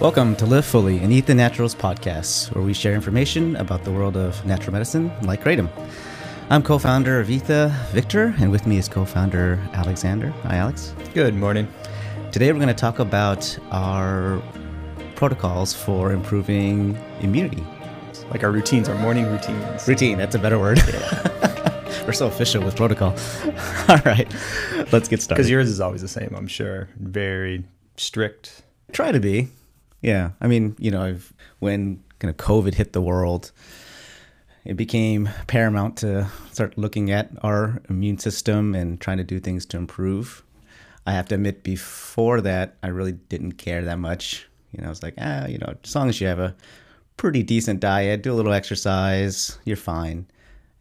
Welcome to Live Fully and ETHA Naturals podcast, where we share information about the world of natural medicine like Kratom. I'm co founder of Etha, Victor, and with me is co founder Alexander. Hi, Alex. Good morning. Today, we're going to talk about our protocols for improving immunity. Like our routines, our morning routines. Routine, that's a better word. we're so official with protocol. All right, let's get started. Because yours is always the same, I'm sure. Very strict. Try to be. Yeah. I mean, you know, I've, when kind of COVID hit the world, it became paramount to start looking at our immune system and trying to do things to improve. I have to admit, before that, I really didn't care that much. You know, I was like, ah, you know, as long as you have a pretty decent diet, do a little exercise, you're fine.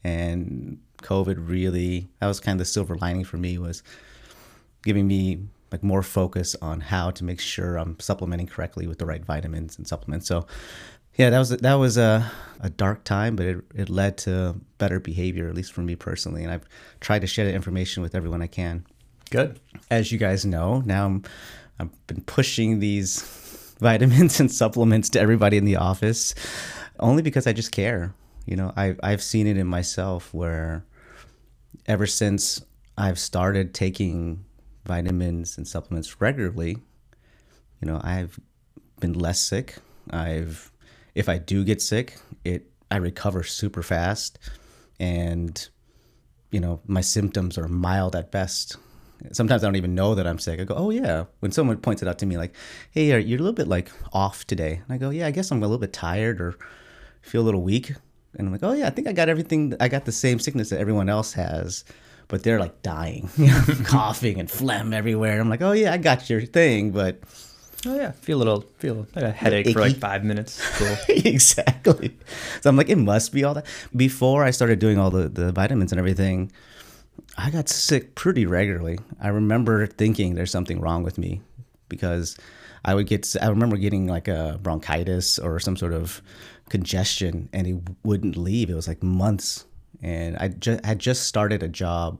And COVID really, that was kind of the silver lining for me was giving me like more focus on how to make sure I'm supplementing correctly with the right vitamins and supplements. So yeah, that was that was a, a dark time, but it, it led to better behavior, at least for me personally. And I've tried to share that information with everyone I can. Good. As you guys know, now I'm, I've been pushing these vitamins and supplements to everybody in the office only because I just care. You know, I, I've seen it in myself where ever since I've started taking vitamins and supplements regularly, you know, I've been less sick. I've, if I do get sick, it, I recover super fast and, you know, my symptoms are mild at best. Sometimes I don't even know that I'm sick. I go, oh yeah. When someone points it out to me, like, hey, you're a little bit like off today. And I go, yeah, I guess I'm a little bit tired or feel a little weak. And I'm like, oh yeah, I think I got everything. I got the same sickness that everyone else has but they're like dying, coughing and phlegm everywhere. I'm like, oh yeah, I got your thing, but oh yeah, feel a little feel like a headache for like five minutes. Cool. exactly. So I'm like, it must be all that. Before I started doing all the the vitamins and everything, I got sick pretty regularly. I remember thinking there's something wrong with me because I would get. I remember getting like a bronchitis or some sort of congestion, and it wouldn't leave. It was like months and I ju- had just started a job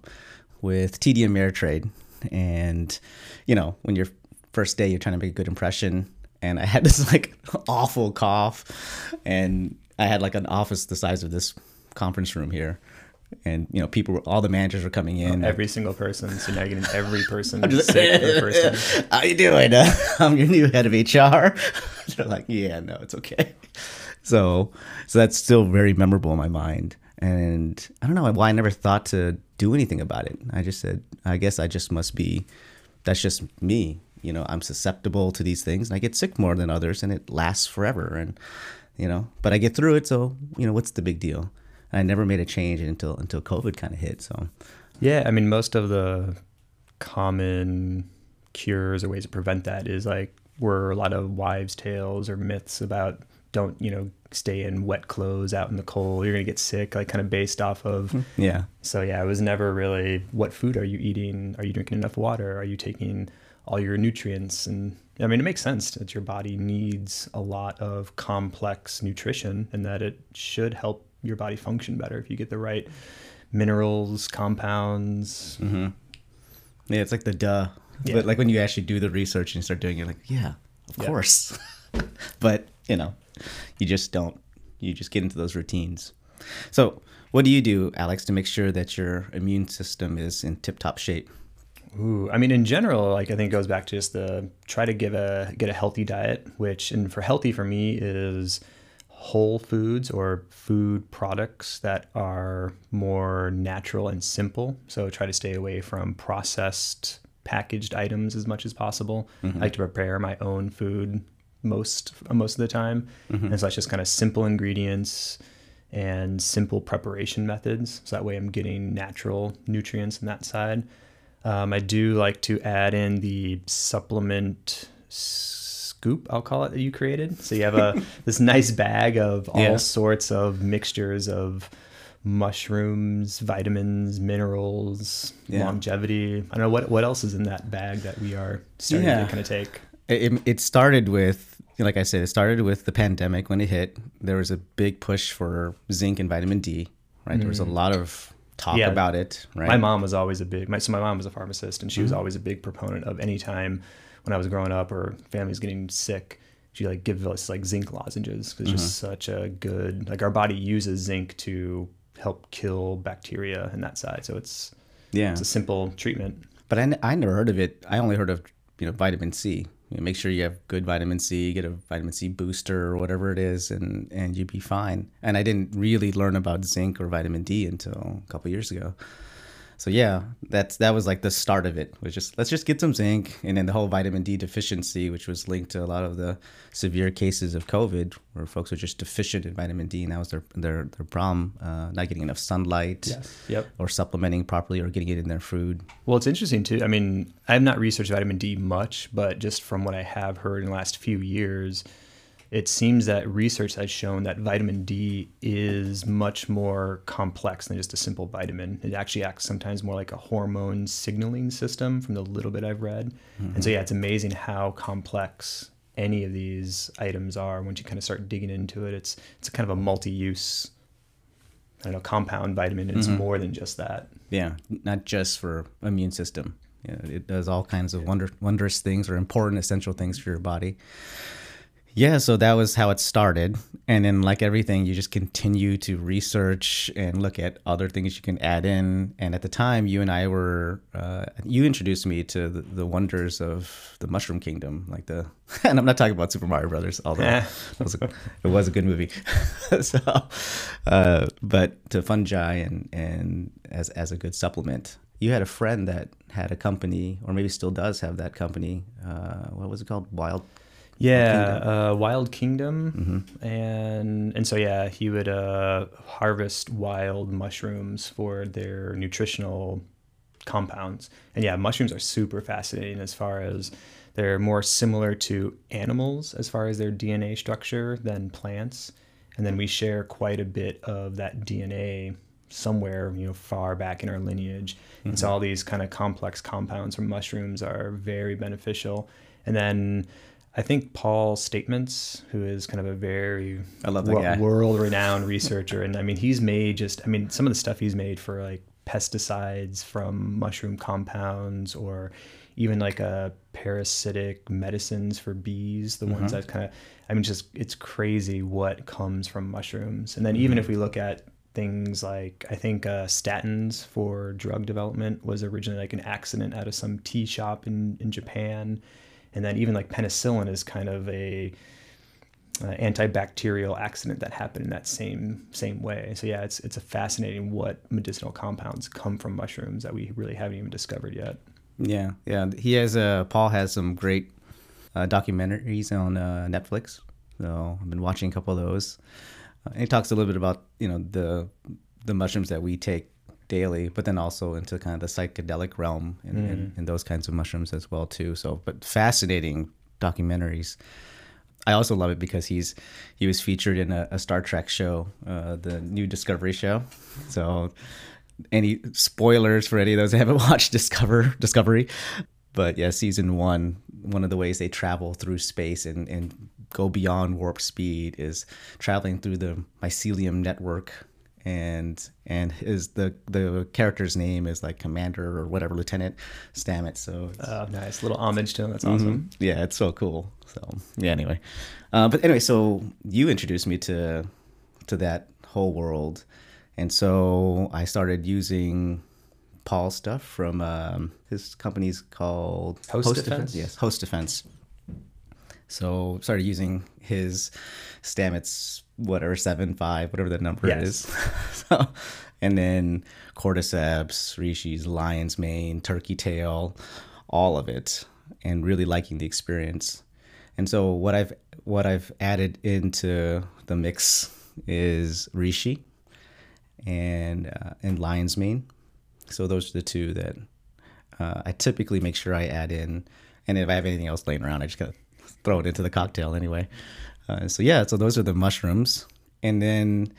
with TD Ameritrade, and you know when your first day you're trying to make a good impression, and I had this like awful cough, and I had like an office the size of this conference room here. And you know, people, were, all the managers were coming in. Oh, every single person. So now getting every person sick for the first time. How you doing? Uh, I'm your new head of HR. They're like, yeah, no, it's okay. So, so that's still very memorable in my mind. And I don't know why I never thought to do anything about it. I just said, I guess I just must be, that's just me. You know, I'm susceptible to these things and I get sick more than others and it lasts forever. And, you know, but I get through it. So, you know, what's the big deal? And I never made a change until, until COVID kind of hit. So, yeah, I mean, most of the common cures or ways to prevent that is like, were a lot of wives' tales or myths about don't you know stay in wet clothes out in the cold. You're gonna get sick like kind of based off of mm-hmm. yeah. So yeah it was never really what food are you eating? Are you drinking enough water? Are you taking all your nutrients? And i mean it makes sense that your body needs a lot of complex nutrition and that it should help your body function better if you get the right minerals compounds. Mm-hmm. yeah it's like the duh. Yeah. but like when you actually do the research and you start doing it like yeah of yeah. course. But you know you just don't. You just get into those routines. So, what do you do, Alex, to make sure that your immune system is in tip-top shape? Ooh, I mean, in general, like I think it goes back to just the try to give a get a healthy diet, which and for healthy for me is whole foods or food products that are more natural and simple. So try to stay away from processed packaged items as much as possible. Mm-hmm. I like to prepare my own food most most of the time. Mm-hmm. And so it's just kind of simple ingredients and simple preparation methods. So that way I'm getting natural nutrients in that side. Um, I do like to add in the supplement scoop, I'll call it, that you created. So you have a this nice bag of all yeah. sorts of mixtures of mushrooms, vitamins, minerals, yeah. longevity. I don't know what what else is in that bag that we are starting yeah. to kind of take. It, it started with, like I said, it started with the pandemic when it hit. There was a big push for zinc and vitamin D, right? Mm. There was a mm. lot of talk yeah. about it, right? My mom was always a big, my, so my mom was a pharmacist and she mm-hmm. was always a big proponent of any time when I was growing up or family was getting sick, she like give us like zinc lozenges because it's just such a good like our body uses zinc to help kill bacteria and that side. So it's Yeah. it's a simple treatment. But I, n- I never heard of it. I only heard of you know vitamin C. You know, make sure you have good vitamin C, get a vitamin C booster or whatever it is, and and you'd be fine. And I didn't really learn about zinc or vitamin D until a couple years ago. So yeah, that's that was like the start of it. Was just let's just get some zinc, and then the whole vitamin D deficiency, which was linked to a lot of the severe cases of COVID, where folks were just deficient in vitamin D, and that was their their their problem, uh, not getting enough sunlight, Yep. or supplementing properly, or getting it in their food. Well, it's interesting too. I mean, I have not researched vitamin D much, but just from what I have heard in the last few years, it seems that research has shown that vitamin D is much more complex than just a simple vitamin. It actually acts sometimes more like a hormone signaling system from the little bit I've read. And so, yeah, it's amazing how complex any of these items are once you kind of start digging into it. It's it's kind of a multi-use, I don't know, compound vitamin. It's mm-hmm. more than just that. Yeah, not just for immune system. Know, it does all kinds of wonder, wondrous things or important, essential things for your body. Yeah, so that was how it started. And then, like everything, you just continue to research and look at other things you can add in. And at the time, you and I were, uh, you introduced me to the, the wonders of the Mushroom Kingdom, like the, and I'm not talking about Super Mario Brothers, although it, was a, it was a good movie. so, uh, but to fungi and, and as, as a good supplement. You had a friend that had a company, or maybe still does have that company. Uh, what was it called? Wild Yeah, uh, Wild Kingdom, and and so yeah, he would uh, harvest wild mushrooms for their nutritional compounds. And yeah, mushrooms are super fascinating as far as they're more similar to animals as far as their DNA structure than plants. And then we share quite a bit of that DNA somewhere, you know, far back in our lineage. And so all these kind of complex compounds from mushrooms are very beneficial. And then I think Paul Stamets, who is kind of a very I love that guy. world-renowned researcher, and I mean, he's made just, I mean, some of the stuff he's made for like pesticides from mushroom compounds, or even like a parasitic medicines for bees. The ones mm-hmm. that kind of, I mean, just it's crazy what comes from mushrooms. And then mm-hmm. even if we look at things like I think uh, statins for drug development was originally like an accident out of some tea shop in in Japan, and then even like penicillin is kind of a uh, antibacterial accident that happened in that same same way. So yeah, it's it's a fascinating what medicinal compounds come from mushrooms that we really haven't even discovered yet. Yeah, yeah. He has uh Paul has some great uh, documentaries on uh, Netflix. So I've been watching a couple of those. Uh, and he talks a little bit about you know the the mushrooms that we take daily, but then also into kind of the psychedelic realm and, and, and those kinds of mushrooms as well too. So, but fascinating documentaries. I also love it because he's he was featured in a, a Star Trek show, uh, the new Discovery show. So, any spoilers for any of those that haven't watched Discover Discovery? But yeah, season one, one of the ways they travel through space and, and go beyond warp speed is traveling through the mycelium network and and his the the character's name is like commander or whatever lieutenant stamets so it's, Uh, nice little homage to him. That's awesome. yeah, it's so cool. So yeah, anyway, uh, but anyway, so you introduced me to to that whole world, and so I started using Paul's stuff from um, his company's called Host Defense? Yes, Host Defense. So started using his Stamets whatever seven five whatever the number Yes. is. so, and then cordyceps, Reishi's lion's mane, turkey tail, all of it, and really liking the experience. And so what I've what I've added into the mix is Rishi and uh, and lion's mane. So those are the two that uh, I typically make sure I add in. And if I have anything else laying around, I just gotta throw it into the cocktail anyway. Uh, so yeah, so those are the mushrooms, and then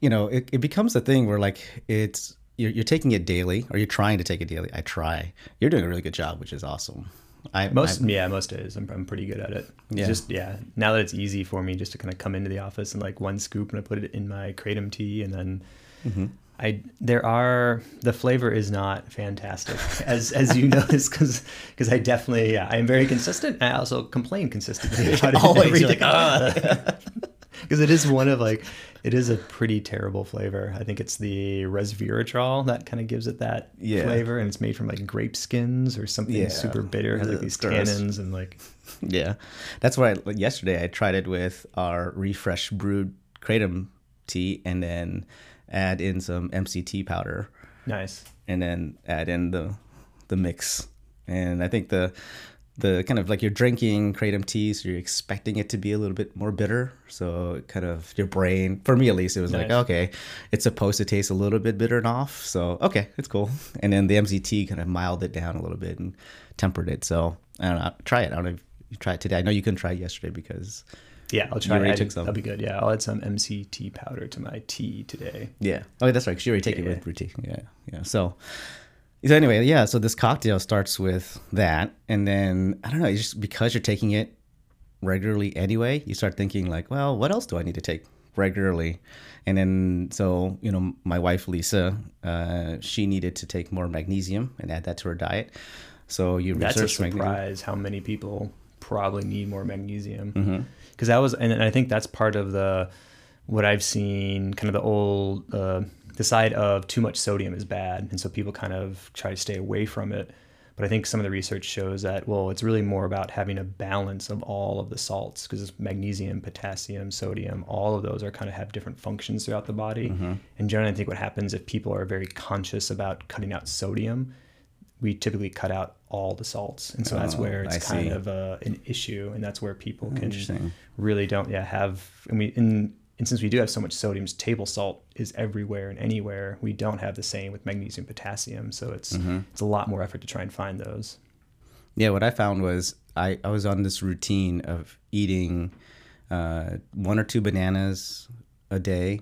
you know it, it becomes a thing where like it's you're, you're taking it daily, or you're trying to take it daily. I try. You're doing a really good job, which is awesome. I Most I- yeah, most days I'm, I'm pretty good at it. It's Yeah. Just yeah, now that it's easy for me just to kind of come into the office and like one scoop and I put it in my kratom tea and then Mm-hmm. I there are the flavor is not fantastic as as you notice because because I definitely yeah, I am very consistent. I also complain consistently about it Always, like, day. Ah. because it is one of like it is a pretty terrible flavor. I think it's the resveratrol that kind of gives it that Yeah. flavor, and it's made from like grape skins or something Yeah. super bitter. It has like these gross. tannins and like Yeah, that's why like, yesterday I tried it with our refresh brewed kratom tea, and then add in some MCT powder, nice. and then add in the the mix. And I think the the kind of like you're drinking kratom tea, so you're expecting it to be a little bit more bitter. So kind of your brain, for me at least, it was like okay, it's supposed to taste a little bit bitter and off. So okay, it's cool. And then the MCT kind of miled it down a little bit and tempered it. So I don't know. Try it. I don't know if you try it today. I know you couldn't try it yesterday because Yeah, I'll try. already add- took some. That'll be good. Yeah, I'll add some MCT powder to my tea today. Yeah. Oh, that's right. Cause you already take it Yeah. with boutique. Yeah. Yeah. So, so anyway, yeah. So this cocktail starts with that, and then I don't know. It's just because you're taking it regularly anyway, you start thinking like, well, what else do I need to take regularly? And then so you know, my wife Lisa, uh, she needed to take more magnesium and add that to her diet. So you That's a research magnesium. surprise how many people probably need more magnesium. Mm-hmm. Because that was, and I think that's part of the what I've seen, kind of the old uh, the side of too much sodium is bad, and so people kind of try to stay away from it. But I think some of the research shows that well, it's really more about having a balance of all of the salts because magnesium, potassium, sodium, all of those are kind of have different functions throughout the body. Mm-hmm. And generally, I think what happens if people are very conscious about cutting out sodium, we typically cut out all the salts, and so that's Oh, where it's I kind see. of uh, an issue, and that's where people can really don't yeah have and we and, and since we do have so much sodium table salt is everywhere and anywhere we don't have the same with magnesium potassium so it's Mm-hmm. it's a lot more effort to try and find those Yeah, what I found was I, I was on this routine of eating uh, one or two bananas a day,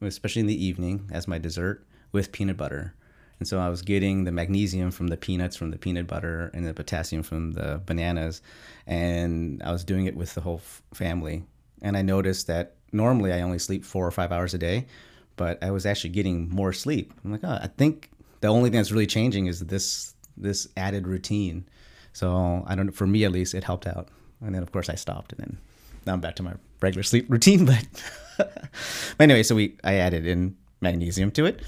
especially in the evening as my dessert with peanut butter. And so I was getting the magnesium from the peanuts, from the peanut butter, and the potassium from the bananas. And I was doing it with the whole f- family. And I noticed that normally I only sleep four or five hours a day, but I was actually getting more sleep. I'm like, oh, I think the only thing that's really changing is this this added routine. So I don't. For me, at least, it helped out. And then, of course, I stopped, and then now I'm back to my regular sleep routine. But, but anyway, so we I added in magnesium to it,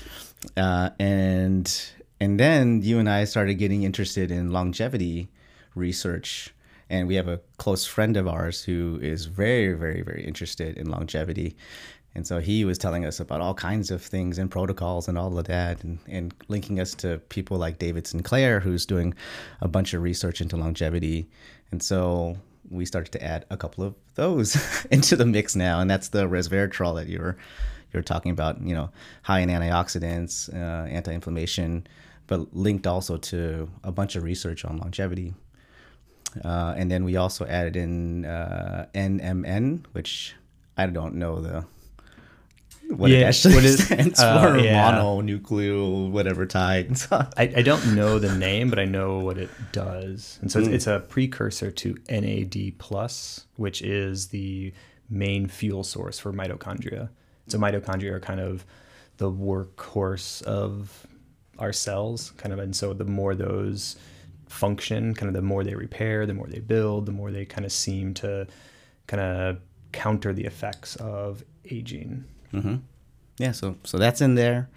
uh, and and then you and I started getting interested in longevity research. And we have a close friend of ours who is very, very, very interested in longevity. And so he was telling us about all kinds of things and protocols and all of that, and, and linking us to people like David Sinclair, who's doing a bunch of research into longevity. And so we started to add a couple of those into the mix now, and that's the resveratrol that you were you were talking about. You know, high in antioxidants, uh, anti-inflammation, but linked also to a bunch of research on longevity. Uh, and then we also added in uh, NMN, which I don't know the what it Yeah, actually what is- stands uh, for. yeah. Mononuclear whatever tide. I, I don't know the name but i know what it does and so Hmm. it's, it's a precursor to nad plus which is the main fuel source for mitochondria so mitochondria are kind of the workhorse of our cells kind of and so the more those function kind of the more they repair the more they build the more they kind of seem to kind of counter the effects of aging. Yeah, so so that's in there,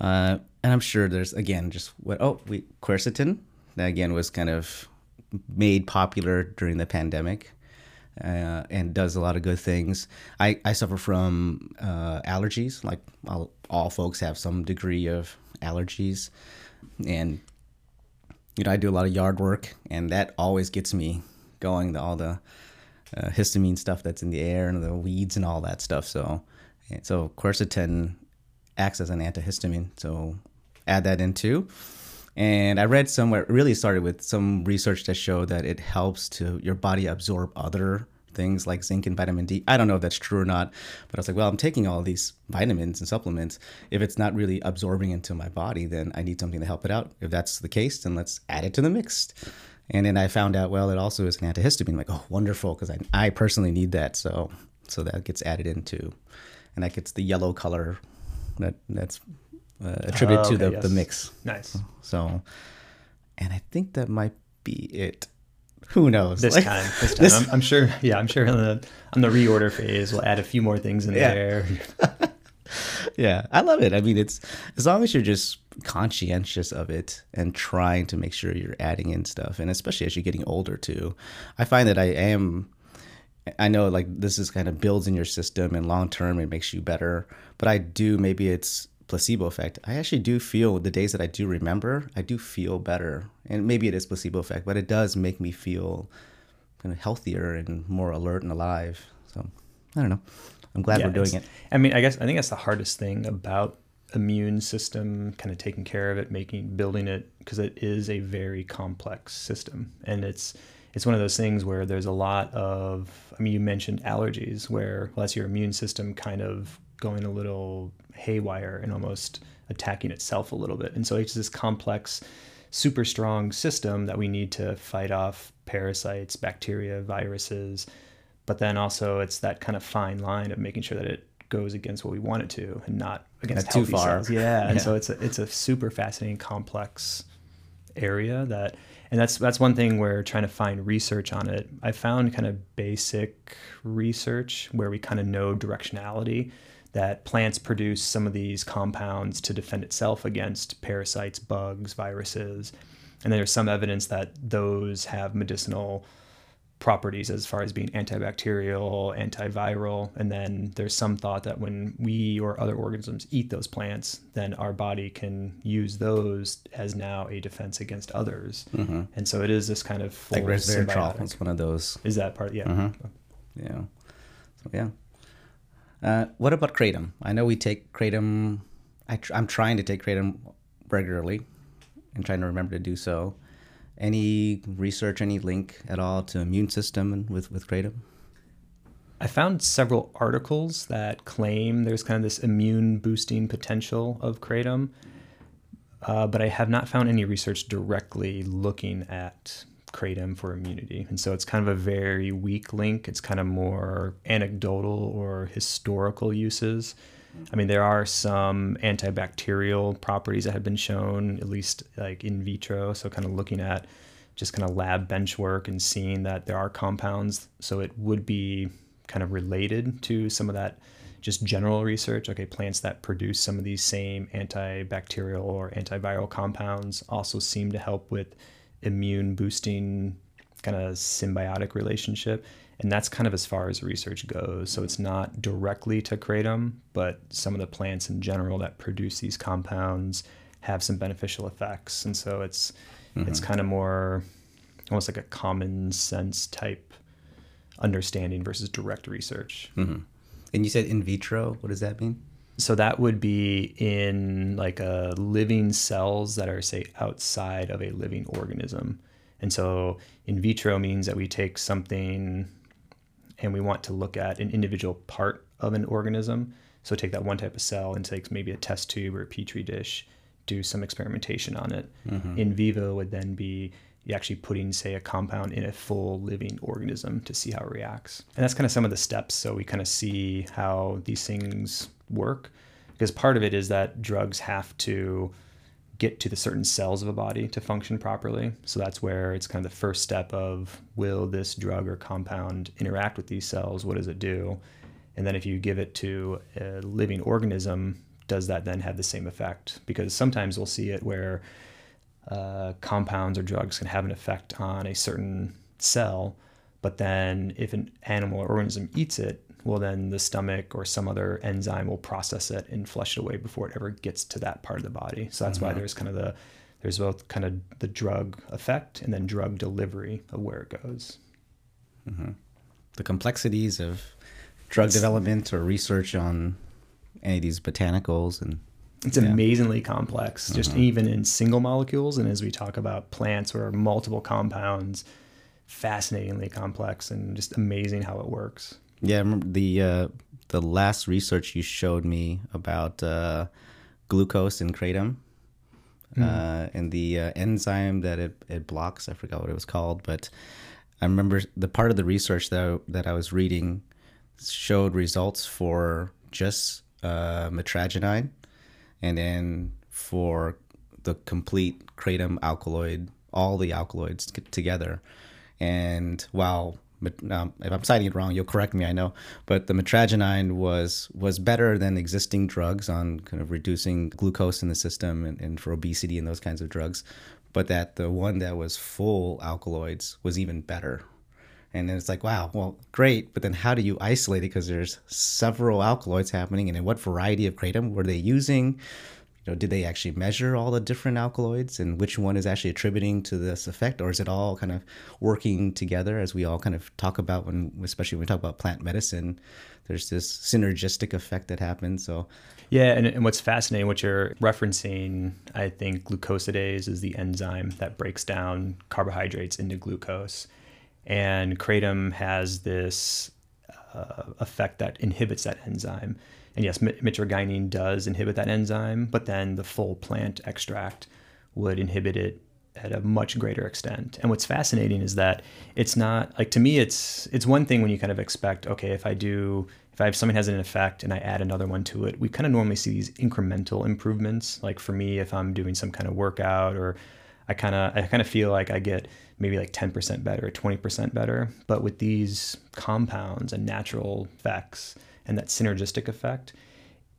uh, and I'm sure there's again just what oh we quercetin that again was kind of made popular during the pandemic. Uh, and does a lot of good things. I, I suffer from uh, allergies, like all, all folks have some degree of allergies, and you know I do a lot of yard work, and that always gets me going. to all the uh, histamine stuff that's in the air and the weeds and all that stuff. So, so quercetin acts as an antihistamine. So add that in too. And I read somewhere, it really started with some research that showed that it helps to your body absorb other things like zinc and vitamin D. I don't know if that's true or not, but I was like, well, I'm taking all these vitamins and supplements. If it's not really absorbing into my body, then I need something to help it out. If that's the case, then let's add it to the mix. And then I found out, well, it also is an antihistamine. I'm like, oh, wonderful, because I, I personally need that. So so that gets added into, and that gets the yellow color that that's uh, attributed Oh, to the, yes. the mix. Nice. So, and I think that might be it. Who knows? This Like, time, this time, this- I'm, I'm sure. Yeah, I'm sure on the on the reorder phase, we'll add a few more things in Yeah. there. yeah, I love it. I mean, it's as long as you're just conscientious of it and trying to make sure you're adding in stuff, and especially as you're getting older too. I find that I am. I know like this is kind of builds in your system and long term it makes you better, but I do maybe it's placebo effect. I actually do feel the days that I do remember, I do feel better, and maybe it is placebo effect, but it does make me feel kind of healthier and more alert and alive. So I don't know. I'm glad Yeah, we're doing it. I mean, I guess I think that's the hardest thing about immune system, kind of taking care of it, making building it, because it is a very complex system, and it's it's one of those things where there's a lot of. I mean, you mentioned allergies, where well, that's your immune system kind of going a little haywire and almost attacking itself a little bit, and so it's this complex. Super strong system that we need to fight off parasites, bacteria, viruses, but then also it's that kind of fine line of making sure that it goes against what we want it to and not against Not too healthy far. cells. Yeah, and Yeah. so it's a, it's a super fascinating, complex area that, and that's that's one thing where trying to find research on it. I found kind of basic research where we kind of know directionality that plants produce some of these compounds to defend itself against parasites, bugs, viruses, and there's some evidence that those have medicinal properties as far as being antibacterial, antiviral, and then there's some thought that when we or other organisms eat those plants, then our body can use those as now a defense against others. And so it is this kind of full Like resveratrol, it's one of those. Is that part? Yeah. Mm-hmm. Yeah. So yeah. Uh, what about kratom? I know we take kratom. I tr- I'm trying to take kratom regularly, and trying to remember to do so. Any research, any link at all to immune system with with kratom? I found several articles that claim there's kind of this immune boosting potential of kratom, uh, but I have not found any research directly looking at kratom for immunity. And so it's kind of a very weak link. It's kind of more anecdotal or historical uses. I mean, there are some antibacterial properties that have been shown, at least like in vitro. So, kind of looking at just kind of lab bench work and seeing that there are compounds. So, it would be kind of related to some of that just general research. Okay, plants that produce some of these same antibacterial or antiviral compounds also seem to help with immune boosting kind of symbiotic relationship. And that's kind of as far as research goes. So it's not directly to kratom, but some of the plants in general that produce these compounds have some beneficial effects. And so it's it's kind of more almost like a common sense type understanding versus direct research. Mm-hmm. And you said in vitro. What does that mean? So that would be in like a living cells that are say outside of a living organism. And so in vitro means that we take something and we want to look at an individual part of an organism. So take that one type of cell and take maybe a test tube or a petri dish, do some experimentation on it. Mm-hmm. In vivo would then be actually putting, say, a compound in a full living organism to see how it reacts. And that's kind of some of the steps. So we kind of see how these things work. Because part of it is that drugs have to get to the certain cells of a body to function properly. So that's where it's kind of the first step of will this drug or compound interact with these cells? What does it do? And then if you give it to a living organism, does that then have the same effect? Because sometimes we'll see it where uh, compounds or drugs can have an effect on a certain cell, but then if an animal or organism eats it, well, then the stomach or some other enzyme will process it and flush it away before it ever gets to that part of the body. So that's why mm-hmm. there's kind of the there's both kind of the drug effect and then drug delivery of where it goes. Mm-hmm. The complexities of drug development or research on any of these botanicals and It's amazingly complex, just mm-hmm. even in single molecules. And as we talk about plants or multiple compounds, fascinatingly complex and just amazing how it works. Yeah, I remember the uh, the last research you showed me about uh, glucose in kratom uh, and the uh, enzyme that it, it blocks. I forgot what it was called, but I remember the part of the research that I, that I was reading showed results for just uh, mitragynine, and then for the complete kratom alkaloid, all the alkaloids together. And while um, if I'm citing it wrong, you'll correct me. I know, but the mitragynine was was better than existing drugs on kind of reducing glucose in the system and, and for obesity and those kinds of drugs. But that the one that was full alkaloids was even better. And then it's like, wow, well, great. But then how do you isolate it? Because there's several alkaloids happening, and in what variety of kratom were they using? You know, did they actually measure all the different alkaloids and which one is actually attributing to this effect, or is it all kind of working together as we all kind of talk about when, especially when we talk about plant medicine, there's this synergistic effect that happens. So, yeah, and, and what's fascinating, what you're referencing, I think glucosidase is the enzyme that breaks down carbohydrates into glucose, and kratom has this uh, effect that inhibits that enzyme. And yes, mitragynine does inhibit that enzyme, but then the full plant extract would inhibit it at a much greater extent. And what's fascinating is that it's not like to me it's it's one thing when you kind of expect okay if I do if I have something has an effect and I add another one to it, we kind of normally see these incremental improvements. Like for me, if I'm doing some kind of workout or I kind of I kind of feel like I get maybe like 10% better, 20% better. But with these compounds and natural effects, and that synergistic effect,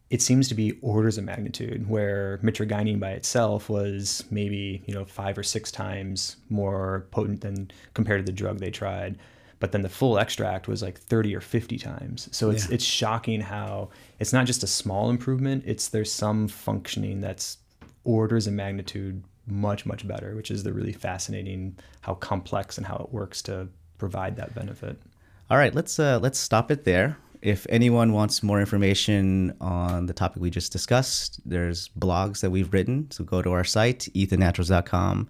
it seems to be orders of magnitude where mitragynine by itself was maybe you know five or six times more potent than compared to the drug they tried. But then the full extract was like 30 or 50 times. So it's yeah. it's shocking how it's not just a small improvement it's there's some functioning that's orders of magnitude much much better which is the really fascinating how complex and how it works to provide that benefit. All right let's uh let's stop it there if anyone wants more information on the topic we just discussed, there's blogs that we've written. So go to our site, ethanaturals.com,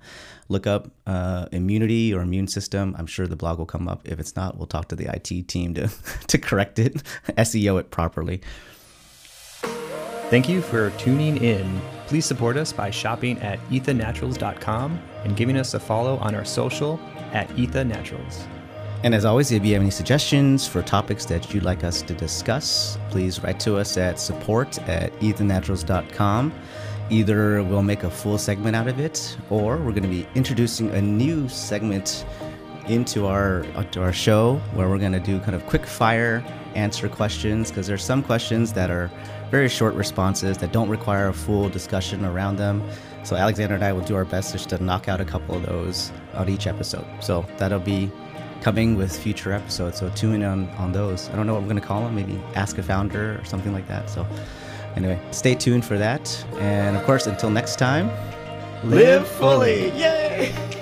look up uh, immunity or immune system. I'm sure the blog will come up. If it's not, we'll talk to the IT team to, to correct it, SEO it properly. Thank you for tuning in. Please support us by shopping at ethanaturals.com and giving us a follow on our social at ethanaturals. And as always, if you have any suggestions for topics that you'd like us to discuss, please write to us at support at ethanaturals.com. Either we'll make a full segment out of it, or we're going to be introducing a new segment into our into our show where we're going to do kind of quick fire answer questions because there's some questions that are very short responses that don't require a full discussion around them. So Alexander and I will do our best just to knock out a couple of those on each episode. So that'll be coming with future episodes. So tune in on, on those. I don't know what I'm going to call them. Maybe Ask a Founder or something like that. So anyway, stay tuned for that. And of course, until next time, live fully. Yay!